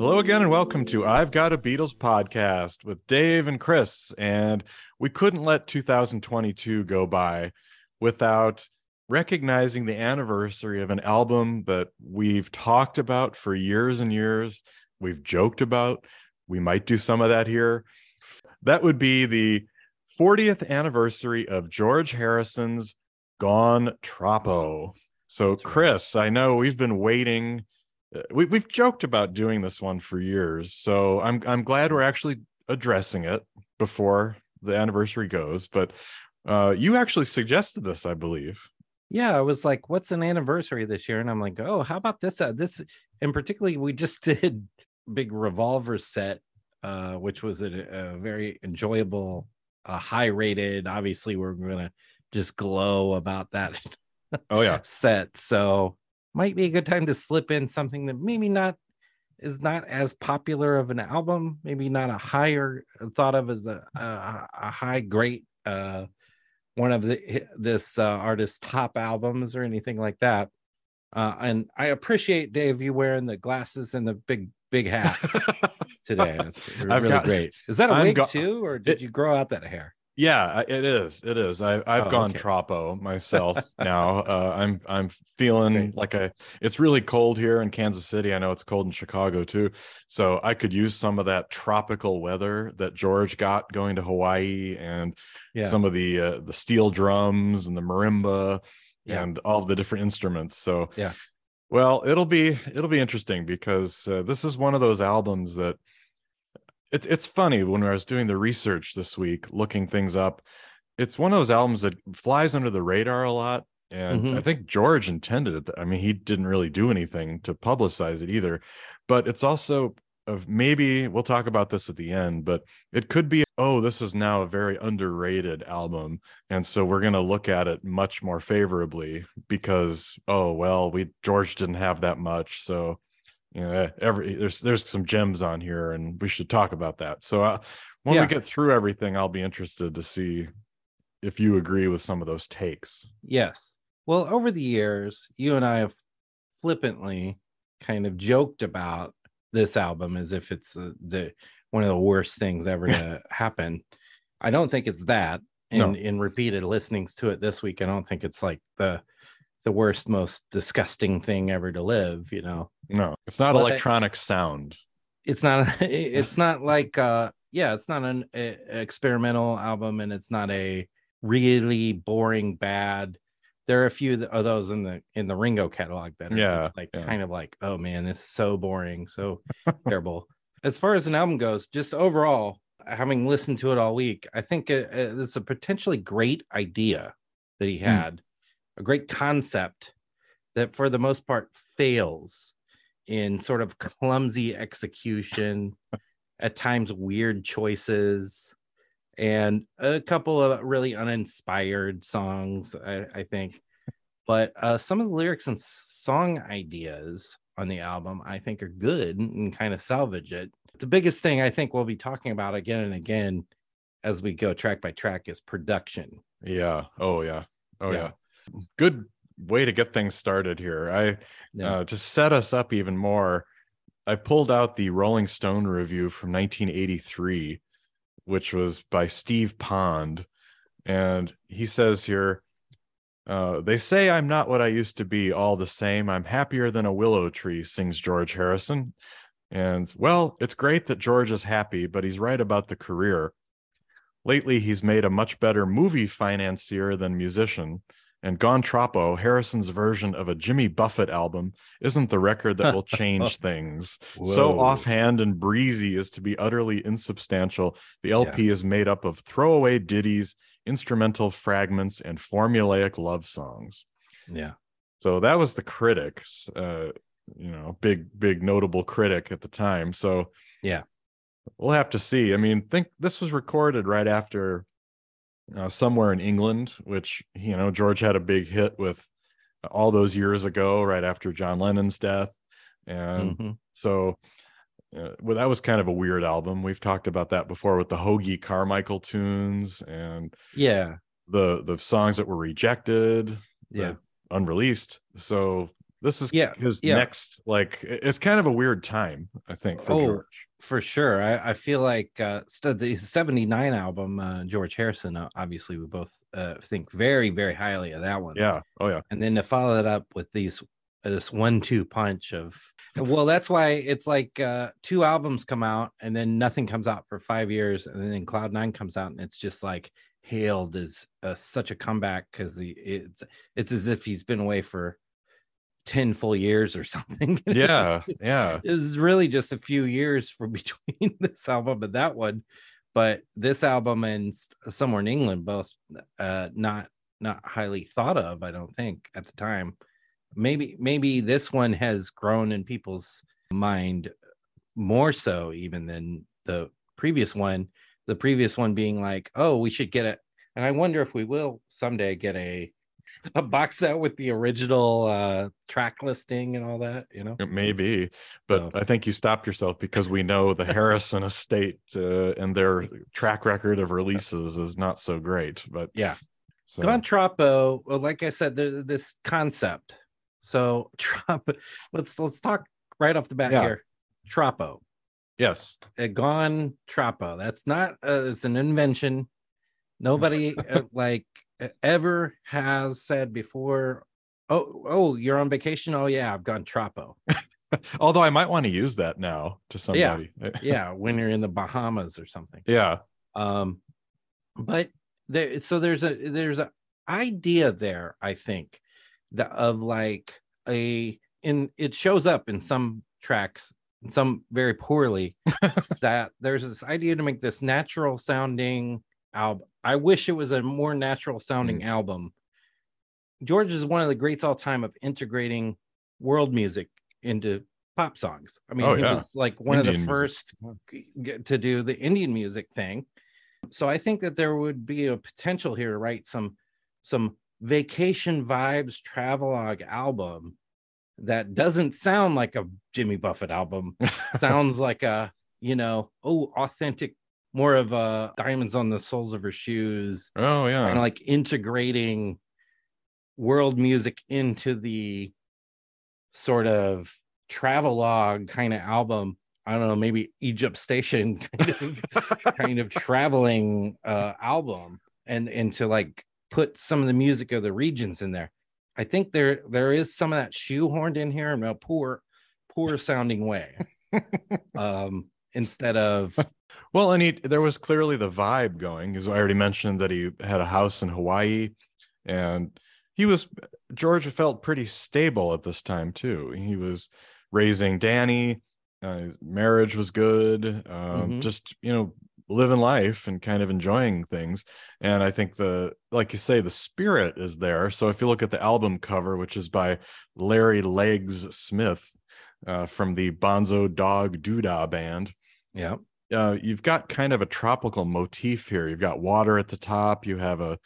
Hello again, and welcome to I've Got a Beatles podcast with Dave and Chris. And we couldn't let 2022 go by without recognizing the anniversary of an album that we've talked about for years and years. We've joked about. We might do some of that here. That would be the 40th anniversary of George Harrison's Gone Troppo. So, Chris, I know we've been waiting we, we've joked about doing this one for years so i'm i'm glad we're actually addressing it before the anniversary goes but uh you actually suggested this i believe. Yeah i was like what's an anniversary this year? And i'm like oh how about this uh, this and particularly we just did big revolver set uh which was a, a very enjoyable uh high rated obviously we're gonna just glow about that oh yeah. set so might be a good time to slip in something that maybe not is not as popular of an album, maybe not a higher thought of as a a, a high great uh one of the this uh, artist's top albums or anything like that. Uh, and I appreciate Dave you wearing the glasses and the big big hat today. It's really got, great. Is that a I'm wig go- too, or did it, you grow out that hair? Yeah, it is. It is. I, I've oh, gone okay. troppo myself now. Uh, I'm I'm feeling okay. like a. It's really cold here in Kansas City. I know it's cold in Chicago too. So I could use some of that tropical weather that George got going to Hawaii, and yeah. some of the uh, the steel drums and the marimba, yeah. and all the different instruments. So yeah. Well, it'll be it'll be interesting because uh, this is one of those albums that it, it's funny when I was doing the research this week, looking things up. It's one of those albums that flies under the radar a lot. And mm-hmm. I think George intended it. I mean, he didn't really do anything to publicize it either. But it's also of maybe we'll talk about this at the end, but it could be, oh, this is now a very underrated album. And so we're going to look at it much more favorably because, oh, well, we George didn't have that much. So you know every there's there's some gems on here and we should talk about that. So uh, when yeah. we get through everything i'll be interested to see if you agree with some of those takes. Yes. Well over the years you and i have flippantly kind of joked about this album as if it's uh, the one of the worst things ever to happen. I don't think it's that. In no. in repeated listenings to it this week i don't think it's like the the worst, most disgusting thing ever to live, you know. No, it's not but electronic sound. It's not it's not like uh yeah, it's not an a, experimental album and it's not a really boring bad. There are a few of those in the in the Ringo catalog that are yeah, just like yeah. kind of like, oh man, this is so boring, so terrible. As far as an album goes, just overall, having listened to it all week, I think it, it's a potentially great idea that he hmm. had. Mm a great concept that for the most part fails in sort of clumsy execution at times weird choices and a couple of really uninspired songs i, I think. But uh, some of the lyrics and song ideas on the album i think are good and kind of salvage it. The biggest thing i think we'll be talking about again and again as we go track by track is production. Yeah. Oh yeah. Oh yeah, yeah good way to get things started here. I yeah. uh, to set us up even more. I pulled out the Rolling Stone review from 1983, which was by Steve Pond, and he says here. Uh, they say I'm not what I used to be. All the same, I'm happier than a willow tree. Sings George Harrison, and well, it's great that George is happy, but he's right about the career. Lately, he's made a much better movie financier than musician and Gone Troppo, Harrison's version of a Jimmy Buffett album, isn't the record that will change things. Whoa. So offhand and breezy as to be utterly insubstantial, the LP yeah. is made up of throwaway ditties, instrumental fragments, and formulaic love songs. Yeah. So that was the critics, uh, you know, big, big notable critic at the time. So yeah, we'll have to see. I mean, think this was recorded right after uh, somewhere in England, which you know George had a big hit with all those years ago, right after John Lennon's death, and mm-hmm. so uh, well, that was kind of a weird album. We've talked about that before with the Hoagy Carmichael tunes and yeah, the the songs that were rejected, yeah, unreleased. So This is Yeah, his yeah. next like it's kind of a weird time, I think, for Oh, George. for sure. I, I feel like uh the 79 album, uh George Harrison, uh, obviously we both uh think very, very highly of that one. Yeah. Oh yeah. And then to follow it up with these this one-two punch of well, that's why it's like uh two albums come out and then nothing comes out for five years, and then Cloud Nine comes out and it's just like hailed as uh, such a comeback because it's it's as if he's been away for 10 full years or something. Yeah. Yeah. it was really just a few years from between this album and that one but this album and somewhere in england both uh not not highly thought of i don't think at the time maybe maybe this one has grown in people's mind more so even than the previous one the previous one being like oh we should get it and i wonder if we will someday get a a box set with the original uh track listing and all that you know It may be, but So- I think you stopped yourself because we know the Harrison estate uh, and their track record of releases is not so great. But Yeah. so Gone Troppo, well, like I said, this concept. So Troppo, let's let's talk right off the bat Yeah. here. Troppo, yes, uh, gone Troppo. That's not. Uh, it's an invention. Nobody uh, like ever has said before. Oh, oh, you're on vacation. Oh yeah, I've gone Troppo. although I might want to use that now to somebody. Yeah, yeah, when you're in the Bahamas or something. yeah. um but there so there's a there's a idea there i think that of like a in it shows up in some tracks some very poorly that there's this idea to make this natural sounding album. I wish it was a more natural sounding hmm. album. George is one of the greats all time of integrating world music into pop songs. I mean Oh, he yeah. was like one of the first to do the indian music thing. So i think that there would be a potential here to write some some vacation vibes travelogue album that doesn't sound like a jimmy buffett album. Sounds like a you know oh authentic more of a diamonds on the soles of her shoes Oh yeah. of like integrating world music into the sort of travelogue kind of album. I don't know maybe egypt station kind of kind of traveling uh album and and to like put some of the music of the regions in there. I think there there is some of that shoehorned in here in a poor poor sounding way. Um instead of Well, and he there was clearly the vibe going, because I already mentioned that he had a house in Hawaii, and he was George felt pretty stable at this time too. He was raising Danny, uh, his marriage was good, um, Mhm. just you know living life and kind of enjoying things. And I think the like you say, the spirit is there. So if you look at the album cover, which is by Larry Legs Smith uh, from the Bonzo Dog Doodah Band yeah uh, you've got kind of a tropical motif here. You've got water at the top. You have a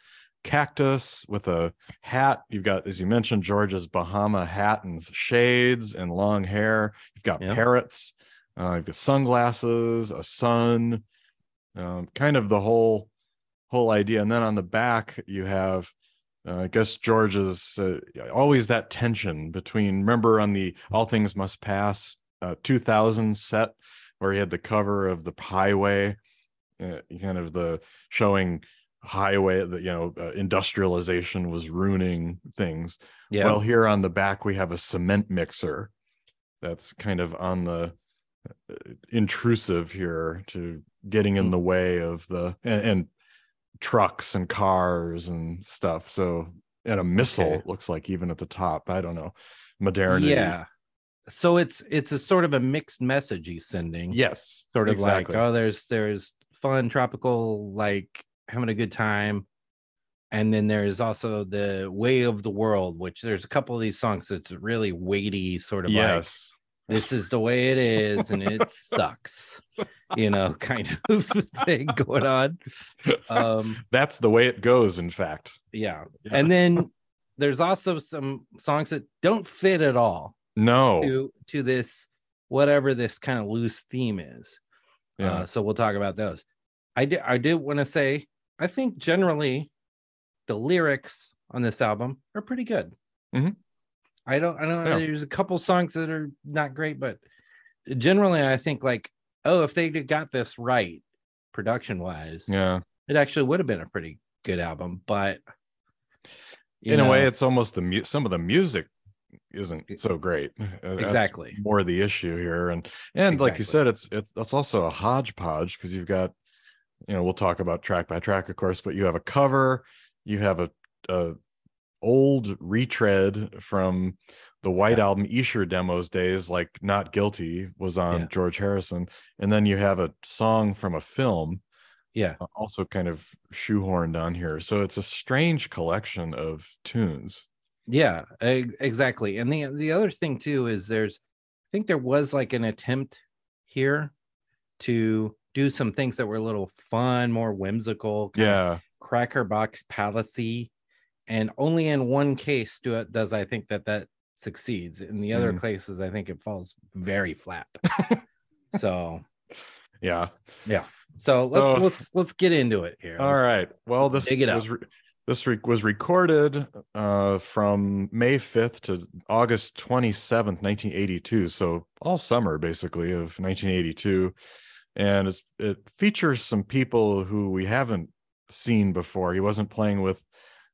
cactus with a hat. You've got, as you mentioned, George's Bahama hat and shades and long hair. You've got Yeah. parrots. Uh, you've got sunglasses, a sun, um, kind of the whole whole idea. And then on the back, you have. Uh, I guess George's uh, always that tension between. Remember on the All Things Must Pass uh, 2000 set where he had the cover of the highway, uh, kind of the showing highway that you know uh, industrialization was ruining things. yeah Well, here on the back we have a cement mixer that's kind of on the uh, intrusive here to getting in Hmm. the way of the and, and trucks and cars and stuff. So and a missile Okay. it looks like even at the top. I don't know modernity. yeah so it's it's a sort of a mixed message he's sending Yes. sort of exactly. like oh there's there's fun tropical like having a good time and then there's also the way of the world which there's a couple of these songs that's really weighty sort of like yes. this is the way it is and it sucks you know kind of thing going on um That's the way it goes, in fact. yeah Yeah. and then there's also some songs that don't fit at all No. to to this whatever this kind of loose theme is Yeah. Uh, so we'll talk about those. I did. I did want to say. I think generally, the lyrics on this album are pretty good. Mhm. I don't. I don't. Know there's a couple songs that are not great, but generally, I think like, oh, if they got this right, production wise, yeah, it actually would have been a pretty good album. But in know, a way, it's almost the mu- some of the music isn't so great. Uh, exactly, That's more the issue here, and and exactly. like you said, it's it's it's also a hodgepodge because you've got, you know, we'll talk about track by track, of course, but you have a cover, you have a, a old retread from the White yeah. Album Esher demos days, like Not Guilty was on yeah. George Harrison. And then you have a song from a film. Yeah. Also kind of shoehorned on here. So it's a strange collection of tunes. Yeah, exactly. And the the other thing too is there's I think there was like an attempt here to do some things that were a little fun, more whimsical, yeah, cracker box palacy and only in one case do it does I think that that succeeds. In the other mm. cases, I think it falls very flat. so, yeah, yeah. So, so let's let's let's get into it here. All let's, right. Well, this was re- this re- was recorded uh, from May 5th to August 27th, 1982. So all summer basically of 1982, and it features some people who we haven't seen before. He wasn't playing with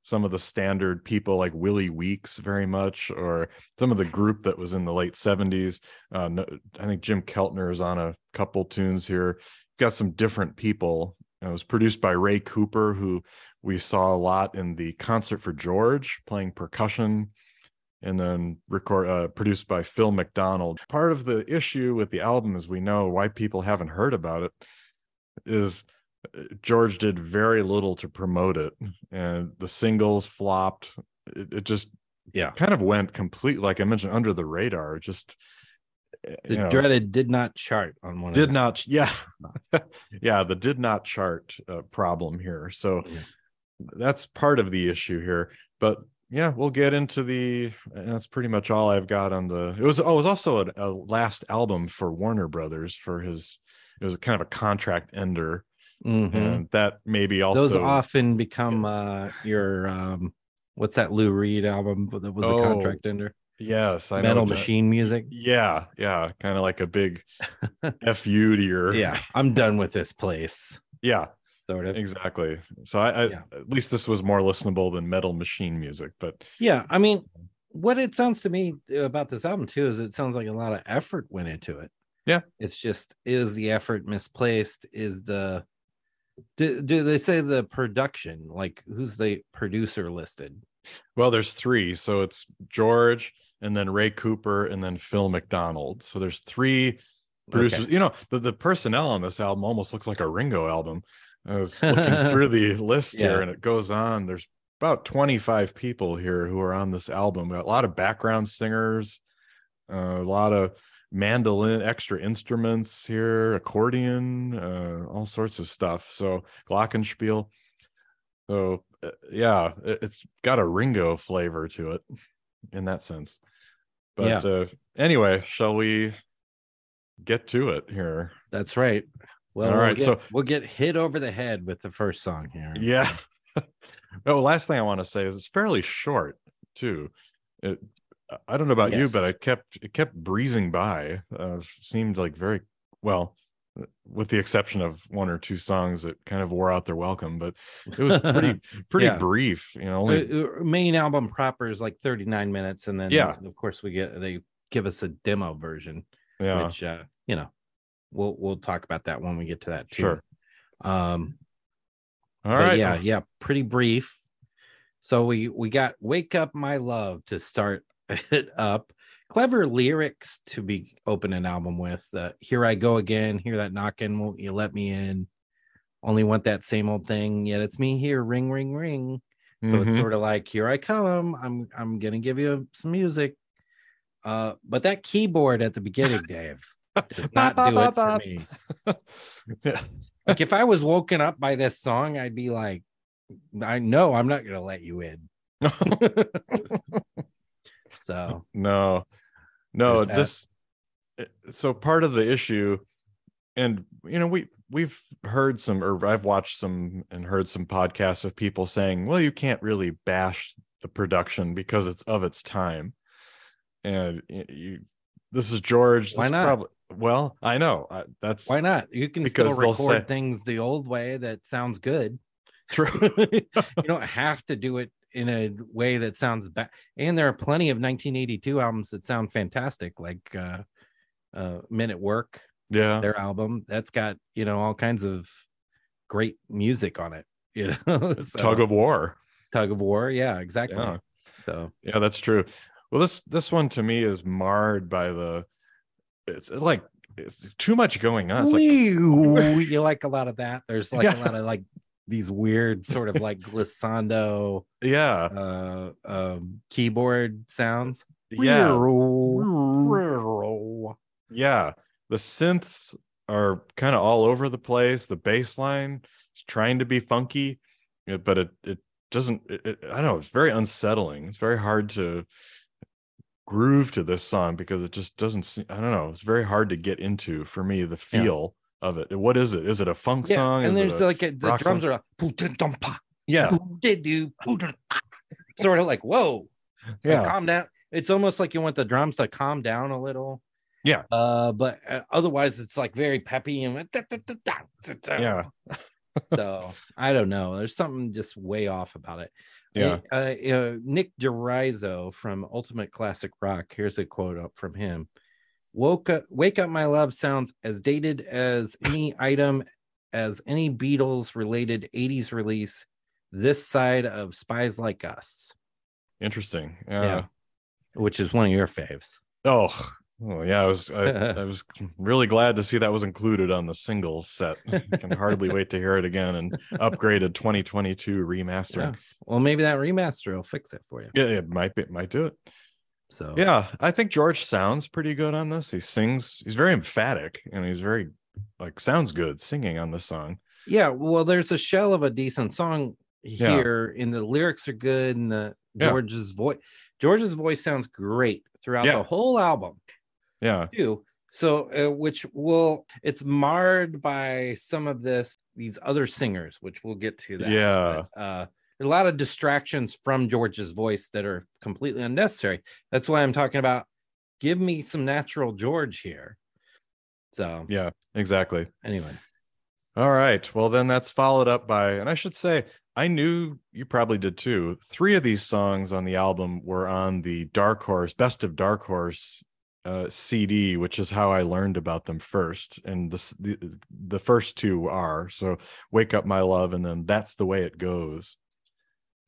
some of the standard people like Willie Weeks very much, or some of the group that was in the late 70s. Uh, no, I think Jim Keltner is on a couple tunes here. Got some different people. It was produced by Ray Cooper, who we saw a lot in the concert for George playing percussion, and then record uh, produced by Phil McDonald. Part of the issue with the album, as we know, why people haven't heard about it, is George did very little to promote it, and the singles flopped. It, it just yeah kind of went complete like I mentioned under the radar. Just eh, the know, dreaded did not chart on one. Did not yeah yeah the did not chart uh, problem here. So yeah. That's part of the issue here. But yeah, we'll get into the. That's pretty much all I've got on the. It was. Oh, it was also a, a last album for Warner Brothers for his. It was kind of a contract ender Mm-hmm. And that maybe also those often become uh your um what's that Lou Reed album that was oh, a contract ender? Yes, I metal machine music. Yeah, yeah, kind of like a big fu to your. Yeah, I'm done with this place. Yeah, sort of exactly. So I, I yeah. at least this was more listenable than metal machine music, but yeah, I mean, um, what it sounds to me uh, about this album too is it sounds like a lot of effort went into it. Yeah, it's just is the effort misplaced? Is the do, do they say the production? Like who's the producer listed? Well, there's three. So it's George and then Ray Cooper and then Phil McDonald. So there's three producers. Okay. You know, the, the personnel on this album almost looks like a Ringo album. I was looking through the list yeah. here and it goes on. There's about 25 people here who are on this album. a lot of background singers, uh, a lot of mandolin, extra instruments here, accordion, uh, all sorts of stuff. So glockenspiel. So uh, yeah, it, has got a Ringo flavor to it in that sense. But yeah. uh, anyway, shall we get to it here? That's right. Well, all right. We'll get, so we'll get hit over the head with the first song here. Yeah. oh, last thing I want to say is it's fairly short too. It I don't know about yes. you, but I kept it kept breezing by. Uh, seemed like very well, with the exception of one or two songs that kind of wore out their welcome. But it was pretty pretty yeah. brief. You know, only... the main album proper is like 39 minutes, and then yeah, of course we get they give us a demo version. Yeah, which uh, you know, we'll we'll talk about that when we get to that too. Sure. Um. All right. Yeah, yeah, pretty brief. So we we got "Wake Up My Love" to start it up. Clever lyrics to be open an album with. Uh, Here I go again. Hear that knocking. Won't you let me in? Only want that same old thing. Yet it's me here. Ring, ring, ring. So mm-hmm. it's sort of like here I come. I'm I'm gonna give you some music. Uh, but that keyboard at the beginning, Dave, does not do it for me. yeah. Like if I was woken up by this song, I'd be like, I know I'm not gonna let you in. So no, no, this. Eh, so part of the issue, and you know, we we've heard some, or I've watched some and heard some podcasts of people saying, well, you can't really bash the production because it's of its time. and you, this is George. Why this not? Probably, well, I know uh, that's Why not? You can still record say- things the old way that sounds good. true. you don't have to do it in a way that sounds bad. And there are plenty of 1982 albums that sound fantastic, like uh, uh, Men at Work, yeah, their album. That's got you know all kinds of great music on it. You know, So- tug of war. tug of war. Yeah, exactly. Yeah. So Yeah, that's true. Well, this this one to me is marred by the. It's like it's too much going on. It's like you like a lot of that. There's like Yeah. a lot of like these weird sort of like glissando yeah, uh um keyboard sounds. yeah, yeah. The synths are kind of all over the place. The bass line is trying to be funky, but it it doesn't. It, it- I don't know. It's very unsettling. It's very hard to groove to this song because it just doesn't. Seem, I don't know. It's very hard to get into for me. The Yeah. feel of it. What is it? Is it a funk Yeah, song? and Is there's a- like a, the drums song? are like, yeah, sort of like whoa, like, yeah. calm down. It's almost like you want the drums to calm down a little. Yeah. Uh, but uh, otherwise it's like very peppy and Yeah. so I don't know. There's something just way off about it. Yeah. Uh, uh, Nick DeRiso from Ultimate Classic Rock. Here's a quote up from him. Woke up, wake up, my love sounds as dated as any item, as any Beatles related 80s release this side of Spies Like Us, Interesting. Yeah. Yeah. which is one of your faves. Oh, oh yeah. I was I, I was really glad to see that was included on the single set. I can hardly wait to hear it again and upgraded 2022 remastering. Well, maybe that remaster will fix it for you. Yeah, it might be might do it. So Yeah, I think George sounds pretty good on this. He sings. He's very emphatic and he's very like sounds good singing on this song. yeah. Well, there's a shell of a decent song Yeah. here, and the lyrics are good, and the Yeah. George's voice. George's voice sounds great throughout Yeah. the whole album Yeah, too. So, uh, which will it's marred by some of this these other singers, which we'll get to that. Yeah. But, uh, a lot of distractions from George's voice that are completely unnecessary. That's why I'm talking about. Give me some natural George here. So yeah, exactly. anyway, All right. Well, then that's followed up by, and I should say, I knew you probably did too. Three of these songs on the album were on the Dark Horse Best of Dark Horse uh, CD, which is how I learned about them first. And the, the the first two are so "Wake Up My Love" and then "That's the Way It Goes."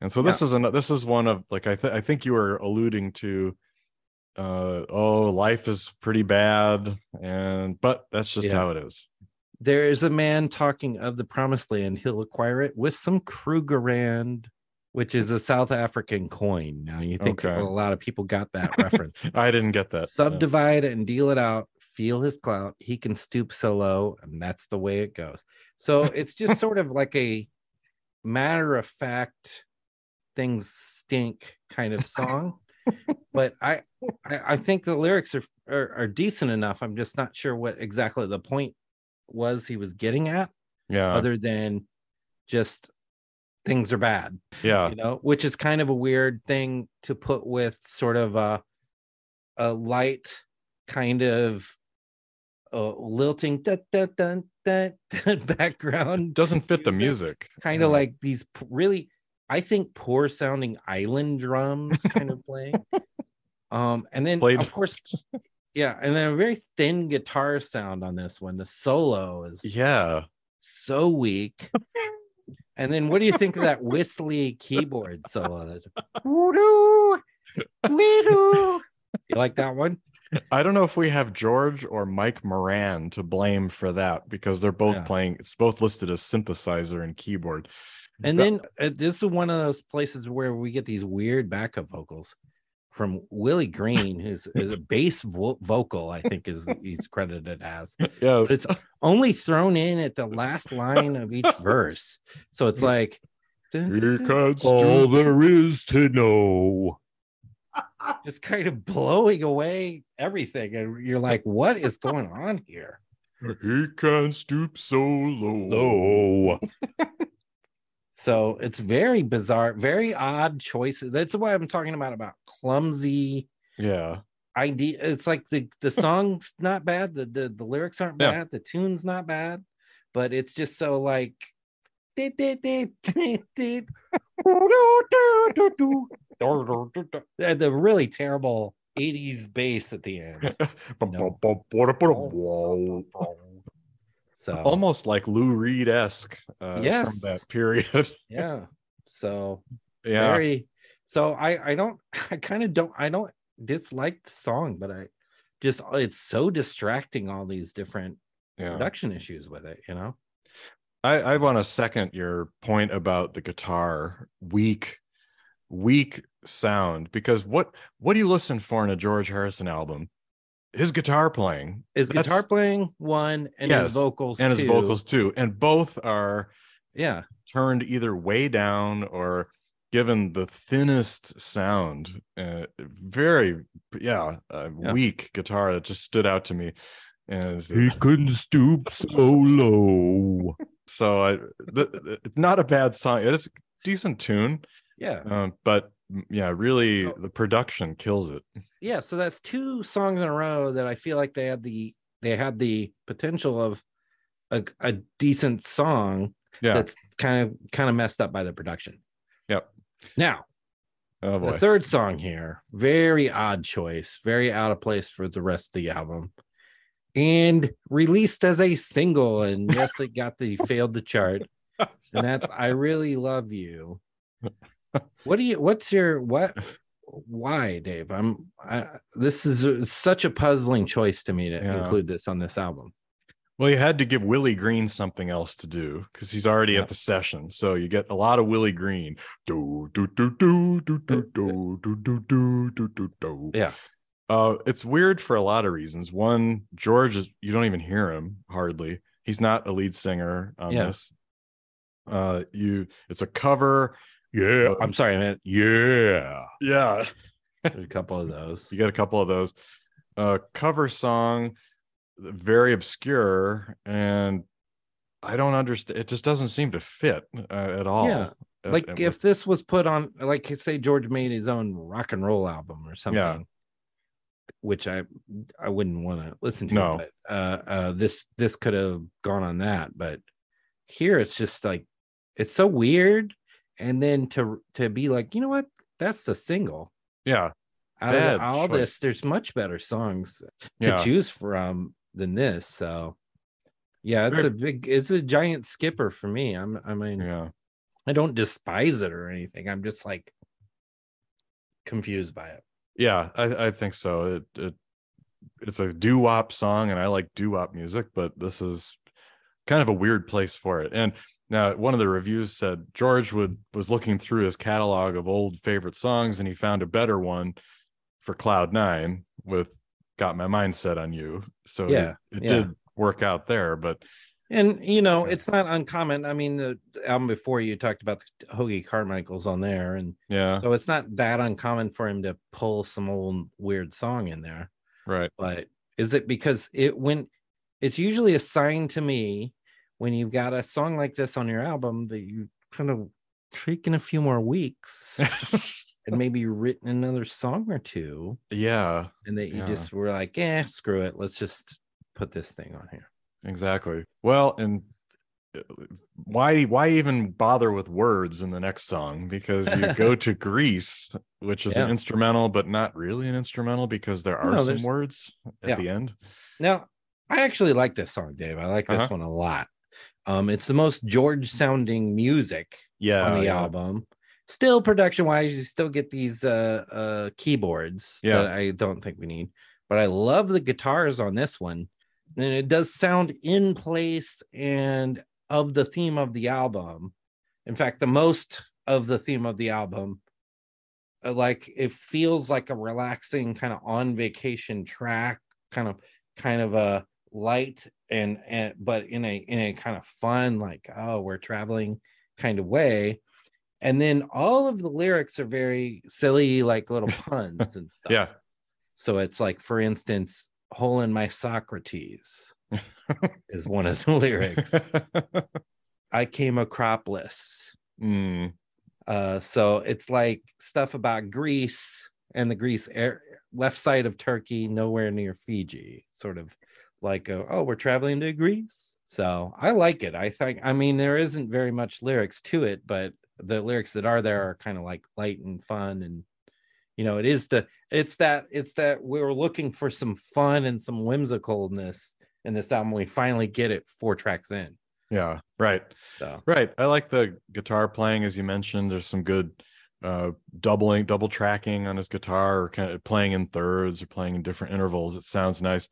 And so this is an this is one of like I th- I think you were alluding to. Uh, oh, life is pretty bad, and but that's just Yeah. how it is. there is a man talking of the promised land. He'll acquire it with some Krugerrand, which is a South African coin. Now you think Okay. a lot of people got that reference. I didn't get that. Subdivide and deal it out. Feel his clout. He can stoop so low, and that's the way it goes. So it's just sort of like a matter of fact, things stink kind of song. but I, I, I think the lyrics are, are are decent enough. I'm just not sure what exactly the point was he was getting at, yeah, other than just things are bad yeah, you know which is kind of a weird thing to put with sort of a a light kind of uh, lilting da, da, da, da, da, background doesn't fit the music. music. kind Yeah. of like these really i think poor sounding island drums kind of playing um and then Played- of course yeah and then a very thin guitar sound on this one the solo is yeah, so weak. and then what do you think of that whistly keyboard solo? That's woo-doo, wee-doo. You like that one? I don't know if we have George or Mike Moran to blame for that because they're both Yeah. playing. It's both listed as synthesizer and keyboard. And But- then uh, this is one of those places where we get these weird backup vocals from Willie Greene, who's a bass vo- vocal, I think is he's credited as. But it's only thrown in at the last line of each verse. So it's like all there is to know. Just kind of blowing away everything. And you're like, what is going on here? He can't stoop so low. So it's very bizarre, very odd choices. That's why I'm talking about about clumsy, Yeah, idea it's like the the hmm. song's not bad the the, the lyrics aren't Yeah. bad the tune's not bad but it's just so like the really terrible 80s bass at the end so Almost like Lou Reed esque uh, Yes. from that period. yeah so yeah. very so i i don't i kind of don't i don't dislike the song but i just it's so distracting all these different yeah. production issues with it you know I, I want to second your point about the guitar weak, weak sound because what what do you listen for in a George Harrison album? His guitar playing his That's- guitar playing one and Yes, his vocals and his vocals too, and both are yeah turned either way down or given the thinnest sound. Uh, very yeah, uh, Yeah. weak guitar that just stood out to me. And he couldn't stoop so low. so I, the, the- not a bad song. It is a decent tune. yeah um, but yeah really So- the production kills it. Yeah so that's two songs in a row that i feel like they had the they had the potential of a, a decent song yeah. that's kind of kind of messed up by the production. Yep. now oh boy. the third song here very odd choice very out of place for the rest of the album and released as a single and yes it got the failed to chart and that's i really love you what do you what's your what why dave? I'm I, this is such a puzzling choice to me to Yeah. include this on this album. Well you had to give willie greene something else to do because he's already Yeah. at the session. So you get a lot of willie greene. Do do do do do do do do do do do do. Yeah. uh it's weird for a lot of reasons. One george is you don't even hear him hardly. He's not a lead singer on Yeah. this. Uh you it's a cover Yeah. i'm sorry man. Yeah. yeah there's a couple of those you get a couple of those uh cover song very obscure and i don't understand it just doesn't seem to fit uh, at all Yeah, like if this was put on like say george made his own rock and roll album or something Yeah. which i i wouldn't want to listen to No. but uh uh this this could have gone on that but here it's just like it's so weird and then to to be like you know what? That's the single. Yeah. Out Bad of all choice. this there's much better songs to yeah. choose from than this so yeah it's Very- a big it's a giant skipper for me. I'm i mean yeah. I don't despise it or anything. I'm just like confused by it. yeah i i think so. It, it it's a doo-wop song and i like doo-wop music but this is kind of a weird place for it. And now one of the reviews said george would was looking through his catalog of old favorite songs and he found a better one for cloud nine with got my mind set on you so Yeah, it, it yeah. did work out there but And you know, it's not uncommon. I mean, the album before you talked about the Hoagy Carmichael's on there, and yeah so it's not that uncommon for him to pull some old weird song in there. right But is it because it when it's usually a sign to me when you've got a song like this on your album that you kind of taken a few more weeks and maybe written another song or two yeah and that you Yeah. just were like, yeah, screw it. Let's just put this thing on here. exactly well and uh, why why even bother with words in the next song because you go to greece which is Yeah. an instrumental but not really an instrumental because there are No, some words at Yeah. the end Now, I actually like this song, Dave. I like this Uh-huh. one a lot. Um, it's the most George sounding music yeah on the yeah. album. Still production wise, you still get these uh uh keyboards Yeah. that I don't think we need, but I love the guitars on this one. And it does sound in place and of the theme of the album. In fact, the most of the theme of the album. uh, Like it feels like a relaxing kind of on vacation track, kind of kind of a light and and but in a in a kind of fun, like, oh, we're traveling kind of way. And then all of the lyrics are very silly like little puns and stuff. Yeah. so it's like for instance hole in my socrates is one of the lyrics. I came acropolis Mm, uh so it's like stuff about greece and the greece air left side of Turkey, nowhere near Fiji, sort of like, a, oh, we're traveling to Greece. So I like it. I think, I mean, there isn't very much lyrics to it, but the lyrics that are there are kind of like light and fun. And, you know, it is the, it's that, it's that we're looking for some fun and some whimsicalness in this album. We finally get it four tracks in. Yeah, right. So, Right. I like the guitar playing, as you mentioned. There's some good uh doubling, double tracking on his guitar, or kind of playing in thirds or playing in different intervals. It sounds nice.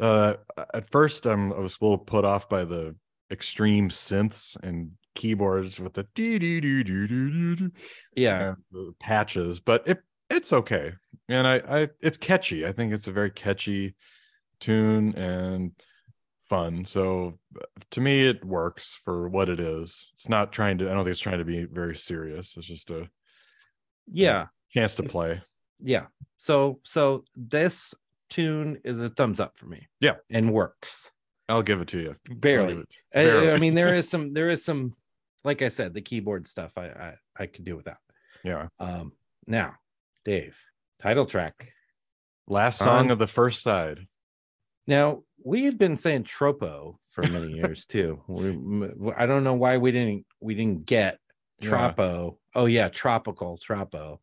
Uh at first I'm I was a little put off by the extreme synths and keyboards with the dee dee dee dee dee dee dee yeah. the patches, but it it's okay. And I I it's catchy. I think it's a very catchy tune and fun. So to me it works for what it is. It's not trying to I don't think it's trying to be very serious. It's just a Yeah. chance to play. Yeah. So, so this tune is a thumbs up for me. Yeah. And works. I'll give it to you. Barely. it- I- barely. I, mean, there is some, there is some, like I said, the keyboard stuff I, I, I could do without. Yeah. Um, now, Dave, title track. Last song On- of the first side. Now we had been saying tropo for many years too. We, I don't know why we didn't, we didn't get Yeah. tropo. Oh yeah, tropical tropo.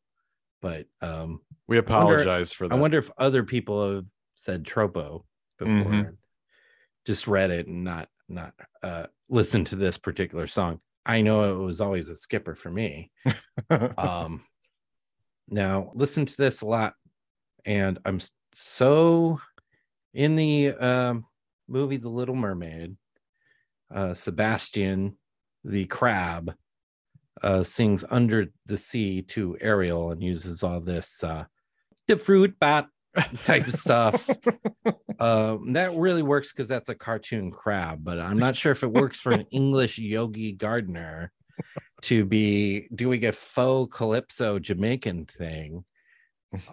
But um, We apologize for that. I wonder if other people have said tropo before. Mhm. Just read it and not not uh listened to this particular song. I know it was always a skipper for me. Um now listen to this a lot and I'm so in the um movie The Little Mermaid uh Sebastian the crab uh sings under the sea to Ariel and uses all this uh the fruit bat type of stuff. Um, that really works because that's a cartoon crab, but I'm not sure if it works for an English Yogi gardener to be doing a faux calypso Jamaican thing.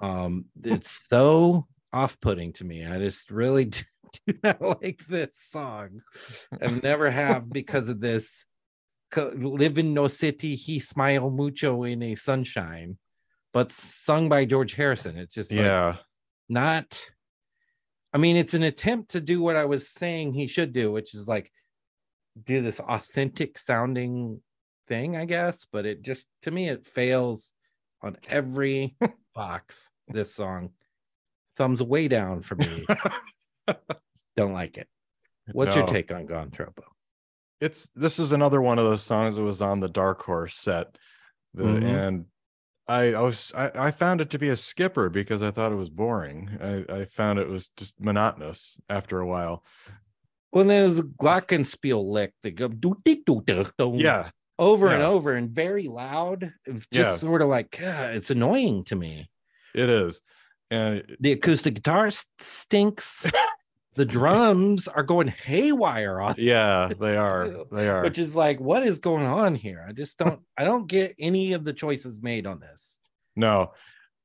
Um, it's so off-putting to me. I just really do not like this song, and never have because of this. Live in no city, he smile mucho in a sunshine, but sung by George Harrison. It's just like, yeah. not i mean it's an attempt to do what i was saying he should do which is like do this authentic sounding thing i guess but it just to me it fails on every box this song. Thumbs way down for me. Don't like it. What's your take on gone tropo it's this is another one of those songs that was on the dark horse set. The, Mhm. and I, I was I, I found it to be a skipper because i thought it was boring. I, I found it was just monotonous after a while. When there's a glockenspiel lick that go doo dee doo doo doo, yeah. over and over and very loud. Just Yes. sort of like God, it's annoying to me. It is. And the acoustic guitar s- stinks. the drums are going haywire on, yeah they are Still. they are which is like, what is going on here? I just don't, I don't get any of the choices made on this. no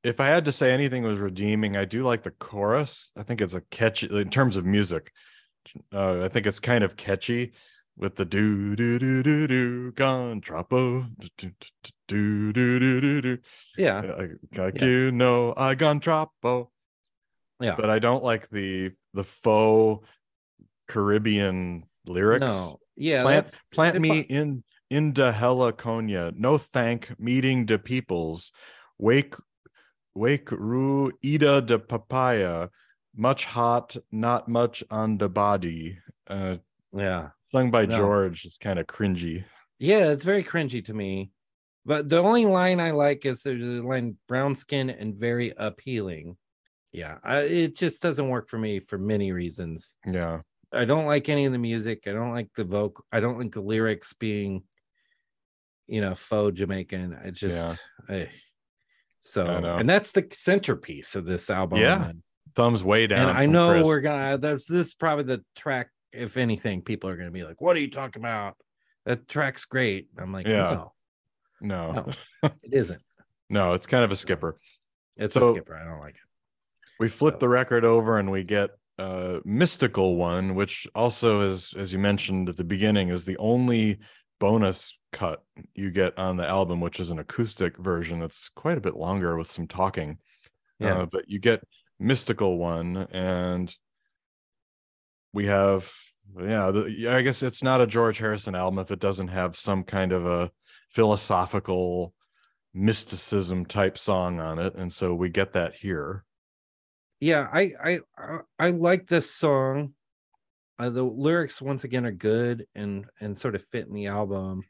if i had to say anything was redeeming i do like the chorus i think it's a catchy in terms of music uh, i think it's kind of catchy with the do do do do do gone tropo do do do do do Yeah, like, like Yeah. you know i gone tropo yeah. but i don't like the the faux caribbean lyrics No, yeah, plant plant me in in de heliconia no thank meeting de peoples wake wake ru ida de papaya much hot not much on the body uh yeah, sung by No. george is kind of cringy yeah. It's very cringy to me. But the only line I like is there's a line brown skin and very appealing. Yeah, I, it just doesn't work for me for many reasons. yeah I don't like any of the music. I don't like the vocal. I don't like the lyrics being, you know, faux Jamaican. I just, eh. so, I and that's the centerpiece of this album. Yeah, and, thumbs way down and I know Chris. we're gonna. There's this is probably the track. If anything, people are gonna be like, "What are you talking about?" That track's great. I'm like, Yeah. no, no no, it isn't. no it's kind of a skipper It's So- a skipper. I don't like it. We flip the record over and we get a mystical one which also is as you mentioned at the beginning is the only bonus cut you get on the album which is an acoustic version that's quite a bit longer with some talking. Yeah. Uh, but you get mystical one and we have yeah the, i guess it's not a george harrison album if it doesn't have some kind of a philosophical mysticism type song on it. And so we get that here yeah i i i, I like this song. Uh, the lyrics once again are good and and sort of fit in the album.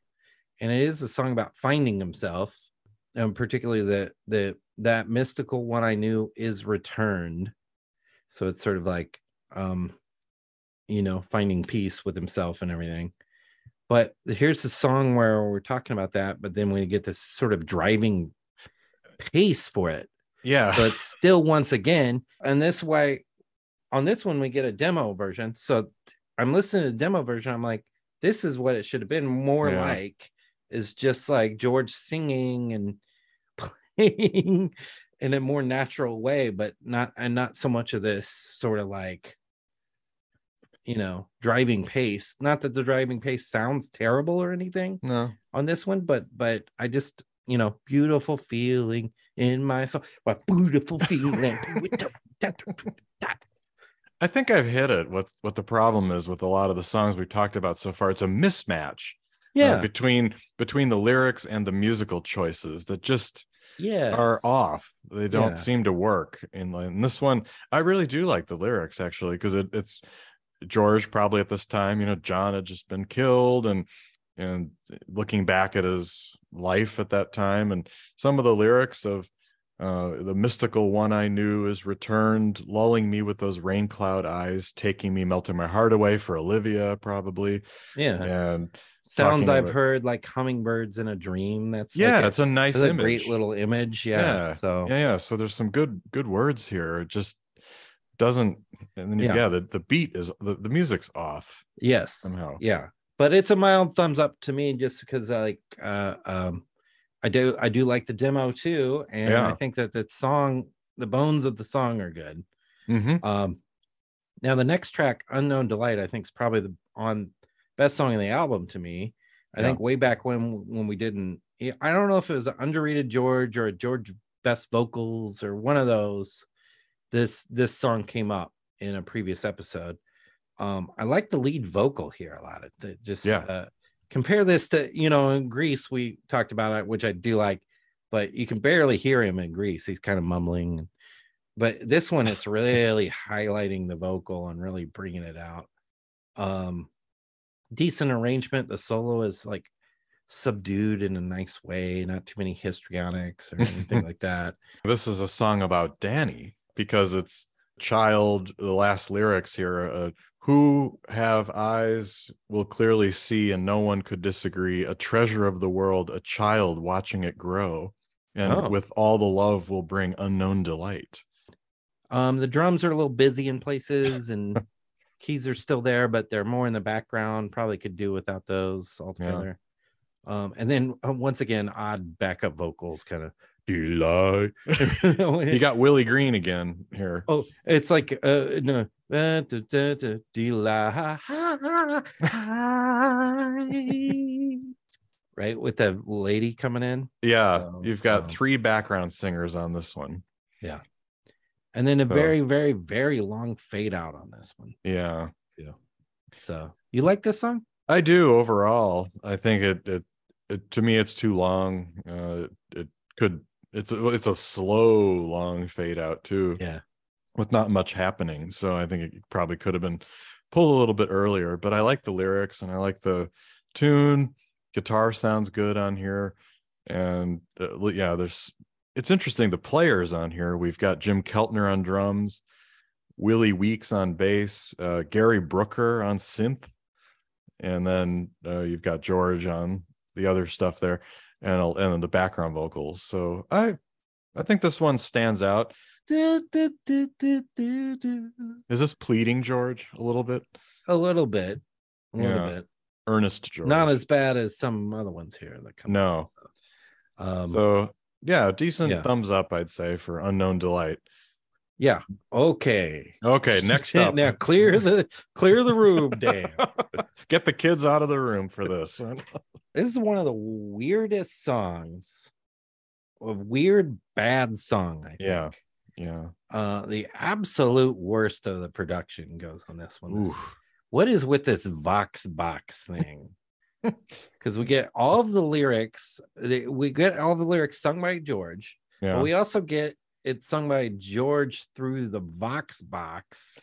And it is a song about finding himself and particularly the the that mystical one i knew is returned. So it's sort of like um you know finding peace with himself and everything. But here's the song where we're talking about that but then we get this sort of driving pace for it yeah. So it's still once again and this way on this one we get a demo version. So i'm listening to the demo version. I'm like this is what it should have been. More Yeah. like is just like george singing and playing in a more natural way but not and not so much of this sort of like you know driving pace. Not that the driving pace sounds terrible or anything no. on this one, but but I just you know beautiful feeling in my soul. What beautiful feeling. i think i've hit it what what the problem is with a lot of the songs we've talked about so far it's a mismatch uh, yeah, between between the lyrics and the musical choices that just yeah, are off. They don't Yeah. seem to work in, in this one. I really do like the lyrics actually because it, it's George probably at this time. You know, John had just been killed, and and looking back at his life at that time, and some of the lyrics of uh, the mystical one I knew is returned, lulling me with those rain cloud eyes, taking me, melting my heart away for Olivia, probably, Yeah, and sounds I've about- heard like hummingbirds in a dream. That's yeah, like a, it's a nice that's a great little image. Yeah, Yeah, so. Yeah yeah so there's some good good words here. It just doesn't and then you, Yeah. yeah, the, the beat is the, the music's off yes, somehow. Yeah, but it's a mild thumbs up to me just because I like uh um I do I do like the demo too, and I think that the song the bones of the song are good. Mhm. Um, now the next track, "Unknown Delight," I think is probably the on best song in the album to me. I Yeah. think way back when when we didn't, I don't know if it was an underrated George or a George best vocals or one of those. This this song came up in a previous episode. Um, I like the lead vocal here a lot. It just Yeah. uh, compare this to you know in Greece we talked about it, which I do like, but you can barely hear him in Greece. He's kind of mumbling but this one it's really highlighting the vocal and really bringing it out um decent arrangement the solo is like subdued in a nice way not too many histrionics or anything like that this is a song about danny because it's child the last lyrics here uh, who have eyes will clearly see and no one could disagree a treasure of the world a child watching it grow and Oh. with all the love will bring unknown delight um the drums are a little busy in places and keys are still there but they're more in the background probably could do without those altogether um and then uh, once again odd backup vocals kind of Delight. you got willie greene again here Oh, it's like uh no delight. right with the lady coming in Yeah, So, you've got um, three background singers on this one. Yeah, and then a So- very very very long fade out on this one Yeah, yeah. so you like this song I do overall. I think it it, it to me it's too long. Uh, it could it's a, it's a slow long fade out too yeah with not much happening. So I think it probably could have been pulled a little bit earlier. But I like the lyrics and I like the tune. Guitar sounds good on here, and uh, yeah, there's. It's interesting. The players on here. We've got Jim Keltner on drums, Willie Weeks on bass, uh, Gary Brooker on synth, and then uh, you've got George on the other stuff there, and and then the background vocals. So I, I think this one stands out. Is this pleading George a little bit? a little bit a little Yeah. bit Earnest George. not as bad as some other ones here that come no. um so yeah, decent yeah. thumbs up, I'd say, for Unknown Delight. yeah okay Okay, next up. now clear the clear the room dan Get the kids out of the room for this. this is one of the weirdest songs a weird bad song i think Yeah. Yeah. Uh, the absolute worst of the production goes on this one. This- what is with this Vox box thing? Because we get all of the lyrics, we get all the lyrics sung by George, Yeah. but we also get it sung by George through the Vox box,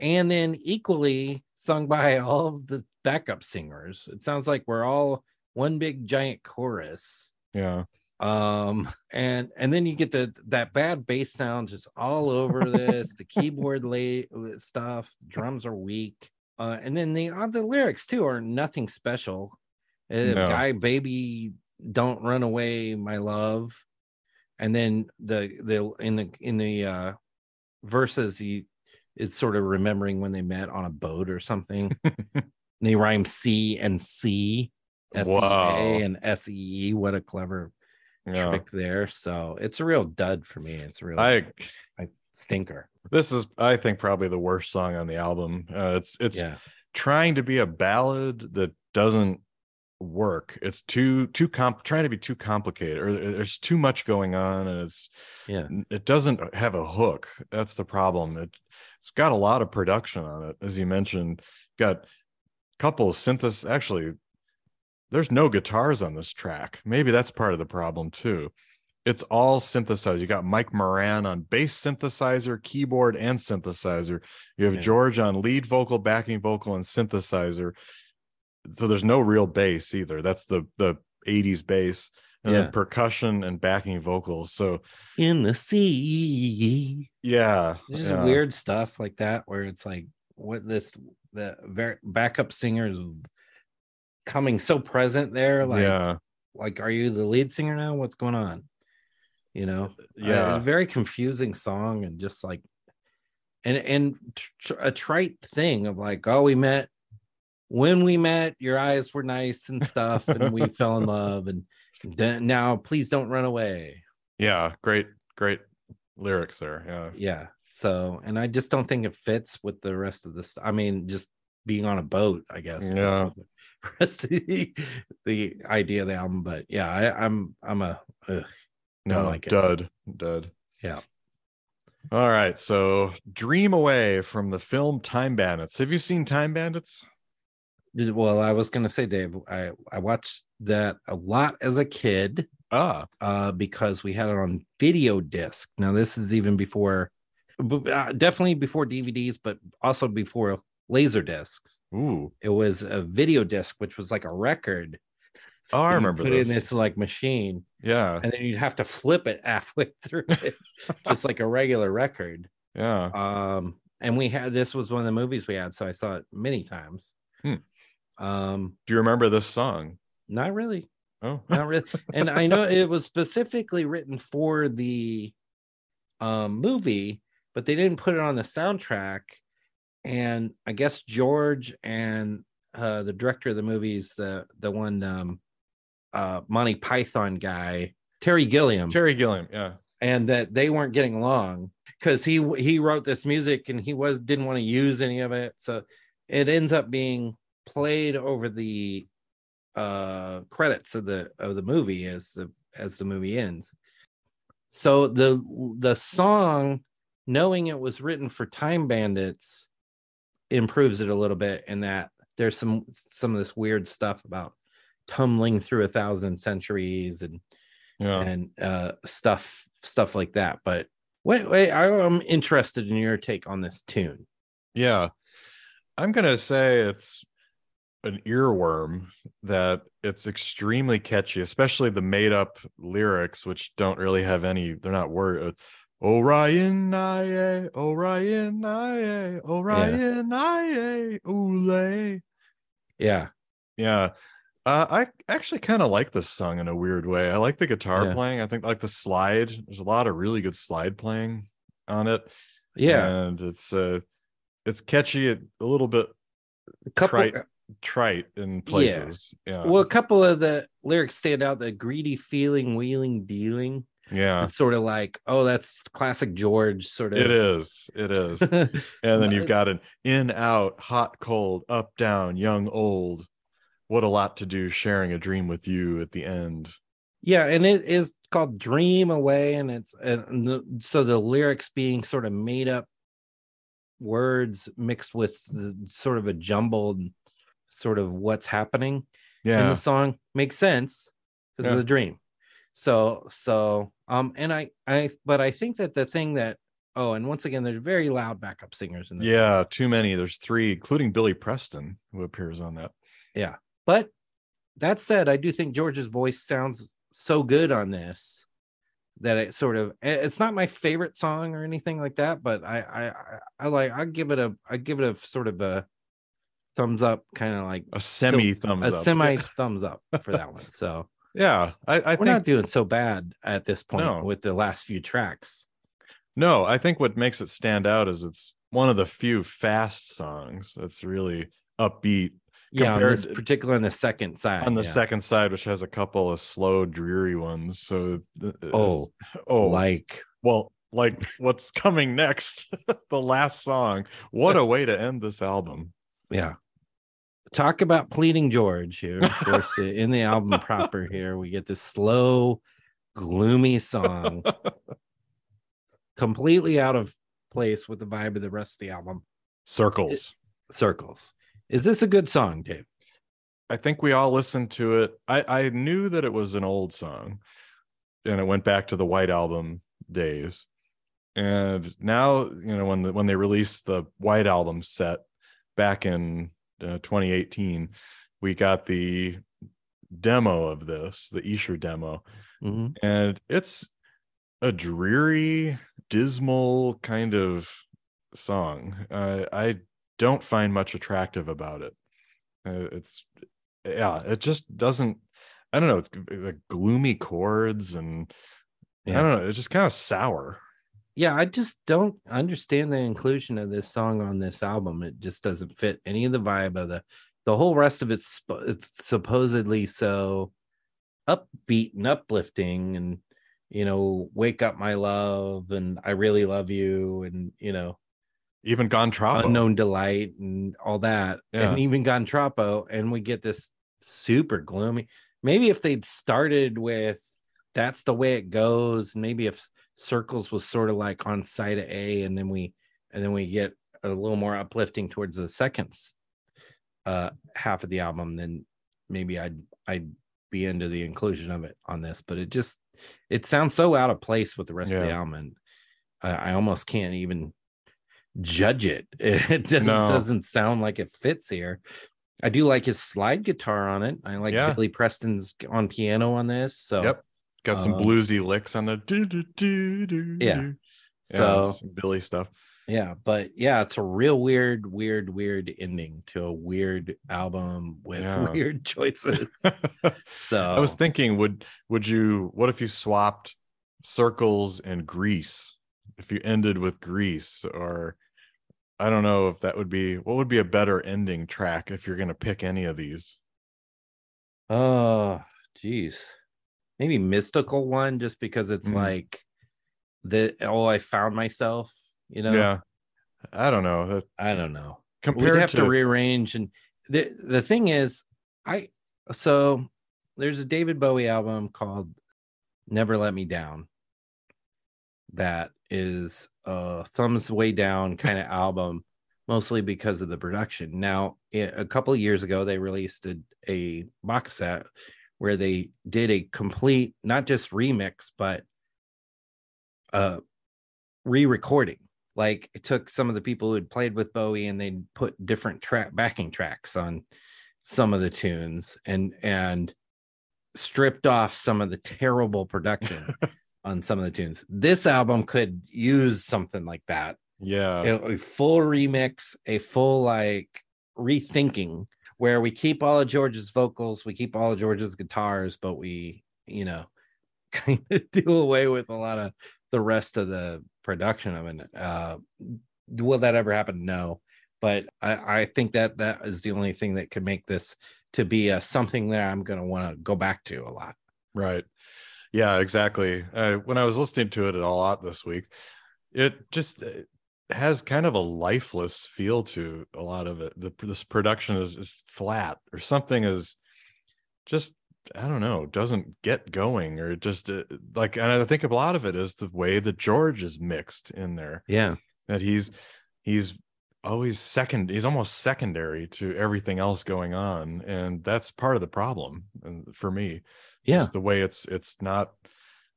and then equally sung by all of the backup singers. It sounds like we're all one big giant chorus yeah. Um and and then you get the that bad bass sound just all over this the keyboard lay stuff drums are weak uh and then the uh, the lyrics too are nothing special uh, No. guy baby don't run away my love and then the the in the in the uh verses he is sort of remembering when they met on a boat or something they rhyme c and c S E A Wow. and S E E. What a clever Yeah. trick there. So it's a real dud for me. It's a real I stinker. this is I think probably the worst song on the album. Uh, it's it's yeah. trying to be a ballad that doesn't work. It's too too comp trying to be too complicated or there's too much going on and it's Yeah. it doesn't have a hook. That's the problem. It it's got a lot of production on it as you mentioned. Got a couple of synthesis actually there's no guitars on this track. Maybe that's part of the problem too. It's all synthesized. You got Mike Moran on bass synthesizer, keyboard, and synthesizer. You have Yeah. George on lead vocal, backing vocal, and synthesizer. So there's no real bass either. That's the the 80s bass. And Yeah. then percussion and backing vocals. So In the sea. yeah. Just yeah. weird stuff like that where it's like what this the very backup singers coming so present there. Like yeah. like are you the lead singer now? What's going on? You know? Yeah. a very confusing song and just like and and tr- a trite thing of like oh we met when we met your eyes were nice and stuff and we fell in love and then now please don't run away Yeah. Great, great lyrics there. Yeah. yeah so and i just don't think it fits with the rest of this i mean just being on a boat i guess Yeah. Rest of the, the idea of the album but yeah I, i'm i'm a ugh. No, Don't like it. dud, dud. Yeah. All right. So, Dream Away from the film Time Bandits. Have you seen Time Bandits? Well, I was gonna say, Dave, I I watched that a lot as a kid Ah, uh, because we had it on video disc. Now, this is even before, uh, definitely before DVDs, but also before laser discs. ooh. It was a video disc, which was like a record. Oh, I remember Put this. in this like machine, Yeah. and then you'd have to flip it halfway through it, just like a regular record. Yeah. Um, and we had this was one of the movies we had, so I saw it many times. Hmm. Um, Do you remember this song? not really. Oh, not really and i know it was specifically written for the um movie but they didn't put it on the soundtrack and i guess george and uh the director of the movies the the one um uh monty python guy terry gilliam Terry Gilliam. Yeah. and that they weren't getting along because he he wrote this music and he was didn't want to use any of it so it ends up being played over the uh credits of the of the movie as the as the movie ends so the the song knowing it was written for time bandits improves it a little bit in that there's some some of this weird stuff about tumbling through a thousand centuries and Yeah. and uh stuff stuff like that but wait wait i'm interested in your take on this tune Yeah. I'm to say it's an earworm that it's extremely catchy, especially the made up lyrics, which don't really have any, they're not word. Orion, aye, Orion, aye, Orion, aye, oole. yeah Yeah. Uh, I actually kind of like this song in a weird way. I like the guitar Yeah. playing. I think like the slide. There's a lot of really good slide playing on it. yeah And it's uh it's catchy, a little bit a couple trite. trite in places. Yeah. well a couple of the lyrics stand out the greedy feeling wheeling dealing Yeah. it's sort of like oh that's classic george sort of It is. It is. And then you've got an in, out, hot, cold, up, down, young, old. What a lot to do sharing a dream with you at the end. Yeah, and it is called Dream Away, and it's and the, so the lyrics being sort of made up words mixed with the, sort of a jumbled sort of what's happening yeah. in the song makes sense because Yeah. it's a dream. So so um and I I but I think that the thing that oh and once again there's very loud backup singers in this. Yeah, too many. There's three, including Billy Preston, who appears on that. Yeah but that said, I do think George's voice sounds so good on this that it sort of it's not my favorite song or anything like that, but I I I, I like I give it a I give it a sort of a thumbs up, kind of like A semi thumbs up a up. semi thumbs up for that one. So Yeah, I, I we're think not doing so bad at this point No. with the last few tracks. no. I think what makes it stand out is it's one of the few fast songs that's really upbeat Yeah, on this to- particular on the second side. on the yeah. second side, which has a couple of slow, dreary ones. So, Oh, oh, like well, like what's coming next, the last song. What a way to end this album. yeah. Talk about pleading George here. Of course, in the album proper here, we get this slow, gloomy song, completely out of place with the vibe of the rest of the album. Circles. Circles. Is this a good song, Dave? I think we all listened to it. I, I knew that it was an old song and it went back to the White Album days. And now, you know, when the, when they released the White Album set back in uh, 2018, we got the demo of this, the Esher demo, Mhm. and it's a dreary, dismal kind of song. Uh, I don't find much attractive about it. Uh, it's yeah, it just doesn't. I don't know. It's like gloomy chords, and Yeah. I don't know. It's just kind of sour. Yeah, I just don't understand the inclusion of this song on this album. It just doesn't fit any of the vibe of the the whole rest of it's, it's supposedly so upbeat and uplifting and you know, wake up my love and I really love you and you know, Even Gone Troppo. unknown delight and all that Yeah. and even Gone Troppo and we get this super gloomy maybe if they'd started with that's the way it goes maybe if circles was sort of like on side of a and then we and then we get a little more uplifting towards the second uh half of the album then maybe i'd i'd be into the inclusion of it on this but it just it sounds so out of place with the rest of the album and I, I almost can't even judge it. It doesn't, No. doesn't sound like it fits here. I do like his slide guitar on it. I like Yeah. Billy Preston's on piano on this. So Yep. Got some Um, bluesy licks on the do do do do. Yeah. do. so some Billy stuff. yeah, but yeah, it's a real weird, weird, weird ending to a weird album with Yeah. weird choices. So I was thinking, would would you? What if you swapped circles and Greece? If you ended with Greece, or I don't know if that would be what would be a better ending track if you're going to pick any of these. Oh, geez. Maybe mystical one, just because it's Mm. like the oh, I found myself, you know. Yeah, I don't know. I don't know. Compared We'd have to, to, rearrange and the the thing is, I so there's a David Bowie album called Never Let Me Down that is a thumbs way down kind of album mostly because of the production. Now, a couple of years ago, they released a, a box set where they did a complete, not just remix, but uh re-recording. Like it took some of the people who had played with Bowie and they put different track backing tracks on some of the tunes and and stripped off some of the terrible production on some of the tunes. This album could use something like that yeah, a, a full remix, a full like rethinking where we keep all of George's vocals, we keep all of George's guitars, but we, you know, kind of do away with a lot of the rest of the production of it. Uh, will that ever happen? No, but I, I think that that is the only thing that could make this to be a, something that I'm going to want to go back to a lot. Right. Yeah, exactly. Uh, when I was listening to it a lot this week, it just uh, has kind of a lifeless feel to a lot of it. The this production is is flat or something is just I don't know, doesn't get going or just uh, like, and I think a lot of it is the way that George is mixed in there. Yeah. That he's, he's always second, he's almost secondary to everything else going on. And that's part of the problem for me. Yeah. is the way it's, it's not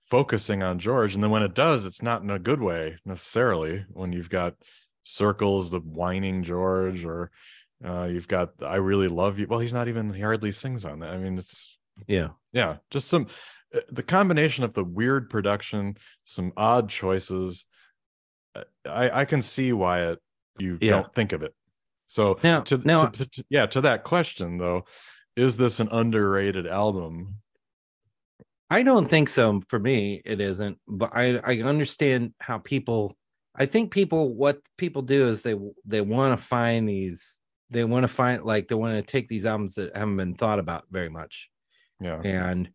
focusing on George. And then when it does, it's not in a good way necessarily when you've got circles, the whining George, or uh, you've got I really love you. Well, he's not even he hardly sings on that. I mean, it's Yeah. yeah, just some uh, the combination of the weird production, some odd choices. uh, I I can see why it you Yeah. don't think of it. So Now- to, now- to, to- yeah, to that question though, is this an underrated album? I don't think so. For me, it isn't. But I I understand how people. I think people what people do is they they want to find these. They want to find like they want to take these albums that haven't been thought about very much, Yeah. and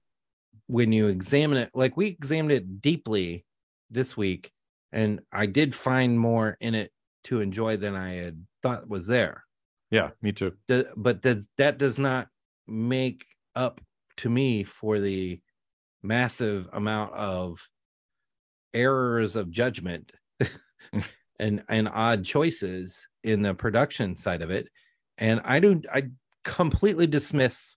when you examine it, like we examined it deeply this week, and I did find more in it to enjoy than I had thought was there. Yeah, me too. But does that does not make up to me for the massive amount of errors of judgment and and odd choices in the production side of it and i don't i completely dismiss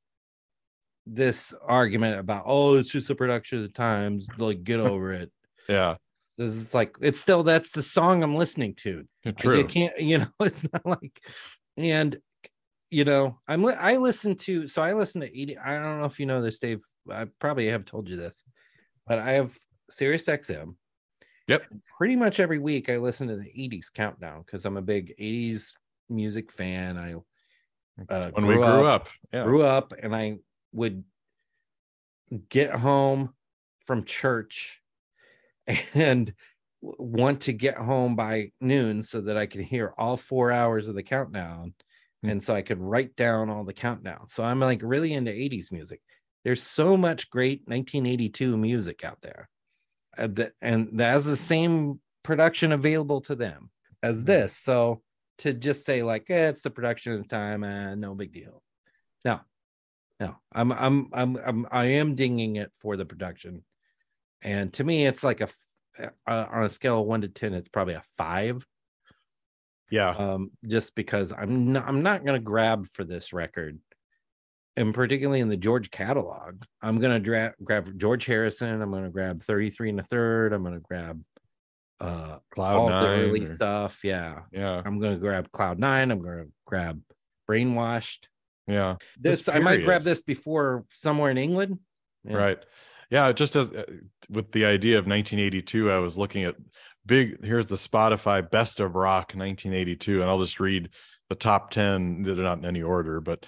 this argument about oh it's just a production of the times like get over it Yeah, this is like it's still that's the song i'm listening to true. you can't, you know, it's not like, and you know, I'm I listen to so I listen to 80. I don't know if you know this, Dave. I probably have told you this, but I have Sirius XM. Yep. Pretty much every week I listen to the 80s countdown because I'm a big 80s music fan. I uh, when we grew up- up. Yeah. grew up and I would get home from church and want to get home by noon so that I could hear all four hours of the countdown. Hmm. And so I could write down all the countdown. So I'm like really into 80s music. There's so much great 1982 music out there. uh, that, and that has the same production available to them as Hmm. this. So to just say, like, eh, it's the production of the time, uh, no big deal. No, no, I'm I'm I'm I'm I am dinging it for the production, and to me, it's like a, uh, on a scale of one to ten, it's probably a five. Yeah. Um, just because I'm not I'm not gonna grab for this record, and particularly in the George catalog, I'm gonna dra- grab George Harrison. I'm gonna grab 33 and a third. I'm gonna grab uh Cloud all the Nine. early or- stuff. Yeah, Yeah. I'm gonna grab Cloud Nine. I'm gonna grab Brainwashed. Yeah. This, This I might grab this before somewhere in England. Yeah. Right. Yeah. Just as uh, with the idea of 1982, I was looking at big, here's the Spotify best of rock 1982, and I'll just read the top 10. They're not in any order, but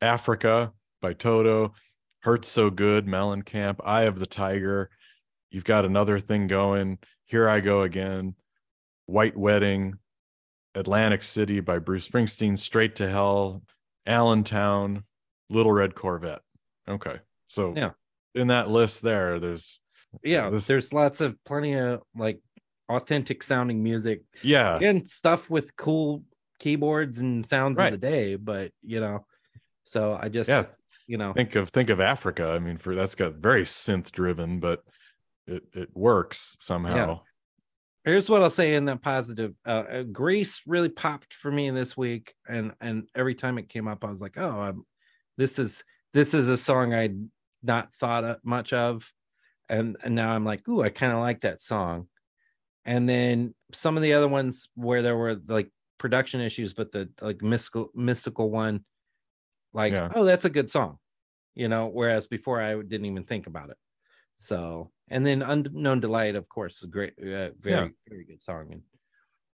Africa by Toto, Hurts So Good, Mellencamp, Eye of the Tiger. You've got another thing going. Here I Go Again, White Wedding, Atlantic City by Bruce Springsteen, Straight to Hell, Allentown, Little Red Corvette. Okay. So Yeah. in that list there, there's Yeah, This- there's lots of plenty of like authentic sounding music yeah, and stuff with cool keyboards and sounds Right. of the day. But you know, so I just yeah. you know, Think of think of Africa. I mean, for that's got very synth driven, but it it works somehow. here's what I'll say in that positive. Uh, uh, Grace really popped for me this week, and and every time it came up, I was like, oh, I'm, this is this is a song I'd not thought much of, and and now I'm like, ooh, I kind of like that song. And then some of the other ones where there were like production issues, but the like mystical mystical one, like, Yeah. oh, that's a good song, you know. Whereas before I didn't even think about it. So, and then Unknown Delight, of course, is a great, uh, very, Yeah. very good song. And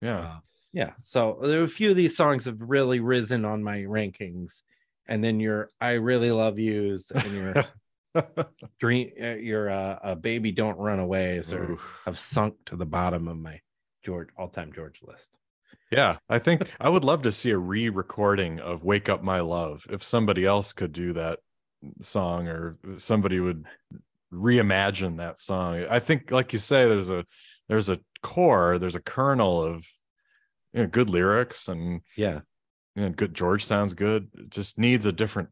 Yeah. uh, yeah, so there are a few of these songs have really risen on my rankings. And then your I really love yous and your dream, uh, your uh, uh, baby don't run away, so Oof. have sunk to the bottom of my George all time George list. Yeah, I think I would love to see a re-recording of "Wake Up My Love." If somebody else could do that song, or somebody would reimagine that song, I think, like you say, there's a there's a core, there's a kernel of you know, good lyrics, and Yeah, you know, good George sounds good. It just needs a different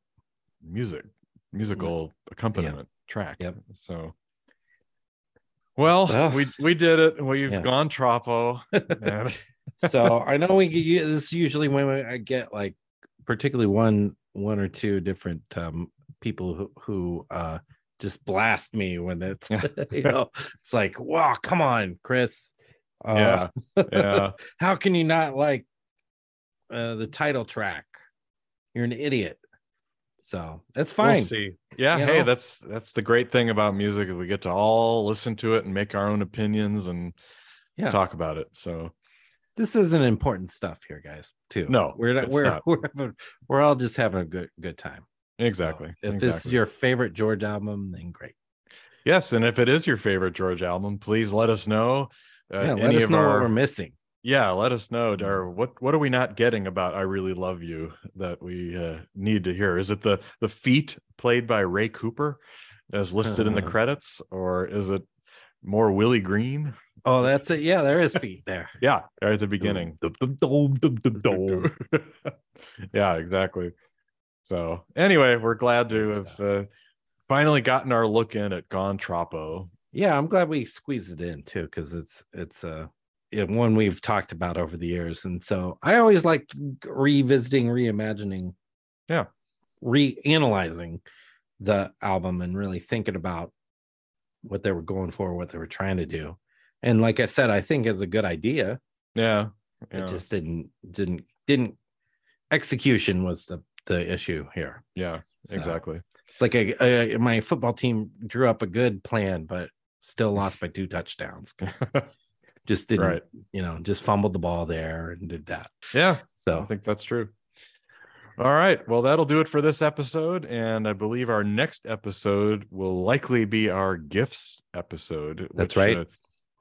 music musical accompaniment track. Yep. So, well, Well, we we did it. We've yeah. gone Troppo. so I know we get this is usually when I get like particularly one one or two different um people who who uh just blast me when it's you know it's like wow come on Chris uh, yeah, yeah. how can you not like uh the title track you're an idiot so that's We'll fine see. Yeah, you hey, know? that's that's the great thing about music is we get to all listen to it and make our own opinions and Yeah. talk about it. So this isn't important stuff here guys too No, we're not we're not. we're we're all just having a good good time So, exactly. if exactly. this is your favorite george album then great yes, and if it is your favorite George album, please let us know. Uh, yeah let any us of know our what we're missing yeah, let us know. Or what what are we not getting about I really love you that we uh, need to hear? Is it the the feat played by Ray Cooper as listed in the credits, or is it more Willie Greene? Oh that's it yeah there is feet there Yeah, right at the beginning. Yeah, exactly. So anyway, we're glad to have uh, finally gotten our look in at Gone Troppo. Yeah i'm glad we squeezed it in too because it's it's uh one we've talked about over the years and so i always like revisiting reimagining Yeah. reanalyzing the album and really thinking about what they were going for what they were trying to do and like i said i think it's a good idea Yeah, yeah, it just didn't didn't didn't execution was the the issue here yeah, So, exactly. it's like a, a my football team drew up a good plan but still lost by two touchdowns just didn't right. you know just fumbled the ball there and did that Yeah, so I think that's true. All right. Well, that'll do it for this episode. And I believe our next episode will likely be our gifts episode. That's which, right. uh,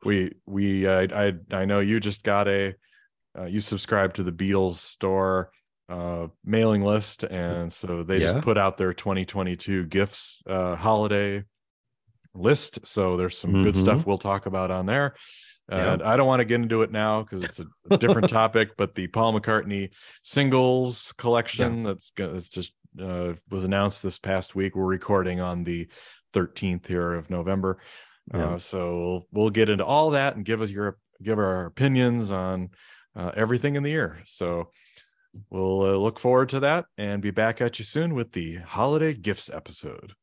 we, we, uh, I, I know you just got a, uh, you subscribe to the Beatles store uh, mailing list. And so they Yeah. just put out their 2022 gifts uh, holiday list. So there's some good Mhm. stuff we'll talk about on there. Yeah. And I don't want to get into it now because it's a, a different topic, but the Paul McCartney singles collection that's go- that's just uh, was announced this past week. We're recording on the 13th here of November, Yeah. uh, so we'll, we'll get into all that and give us your give our opinions on uh, everything in the year. So we'll uh, look forward to that and be back at you soon with the holiday gifts episode.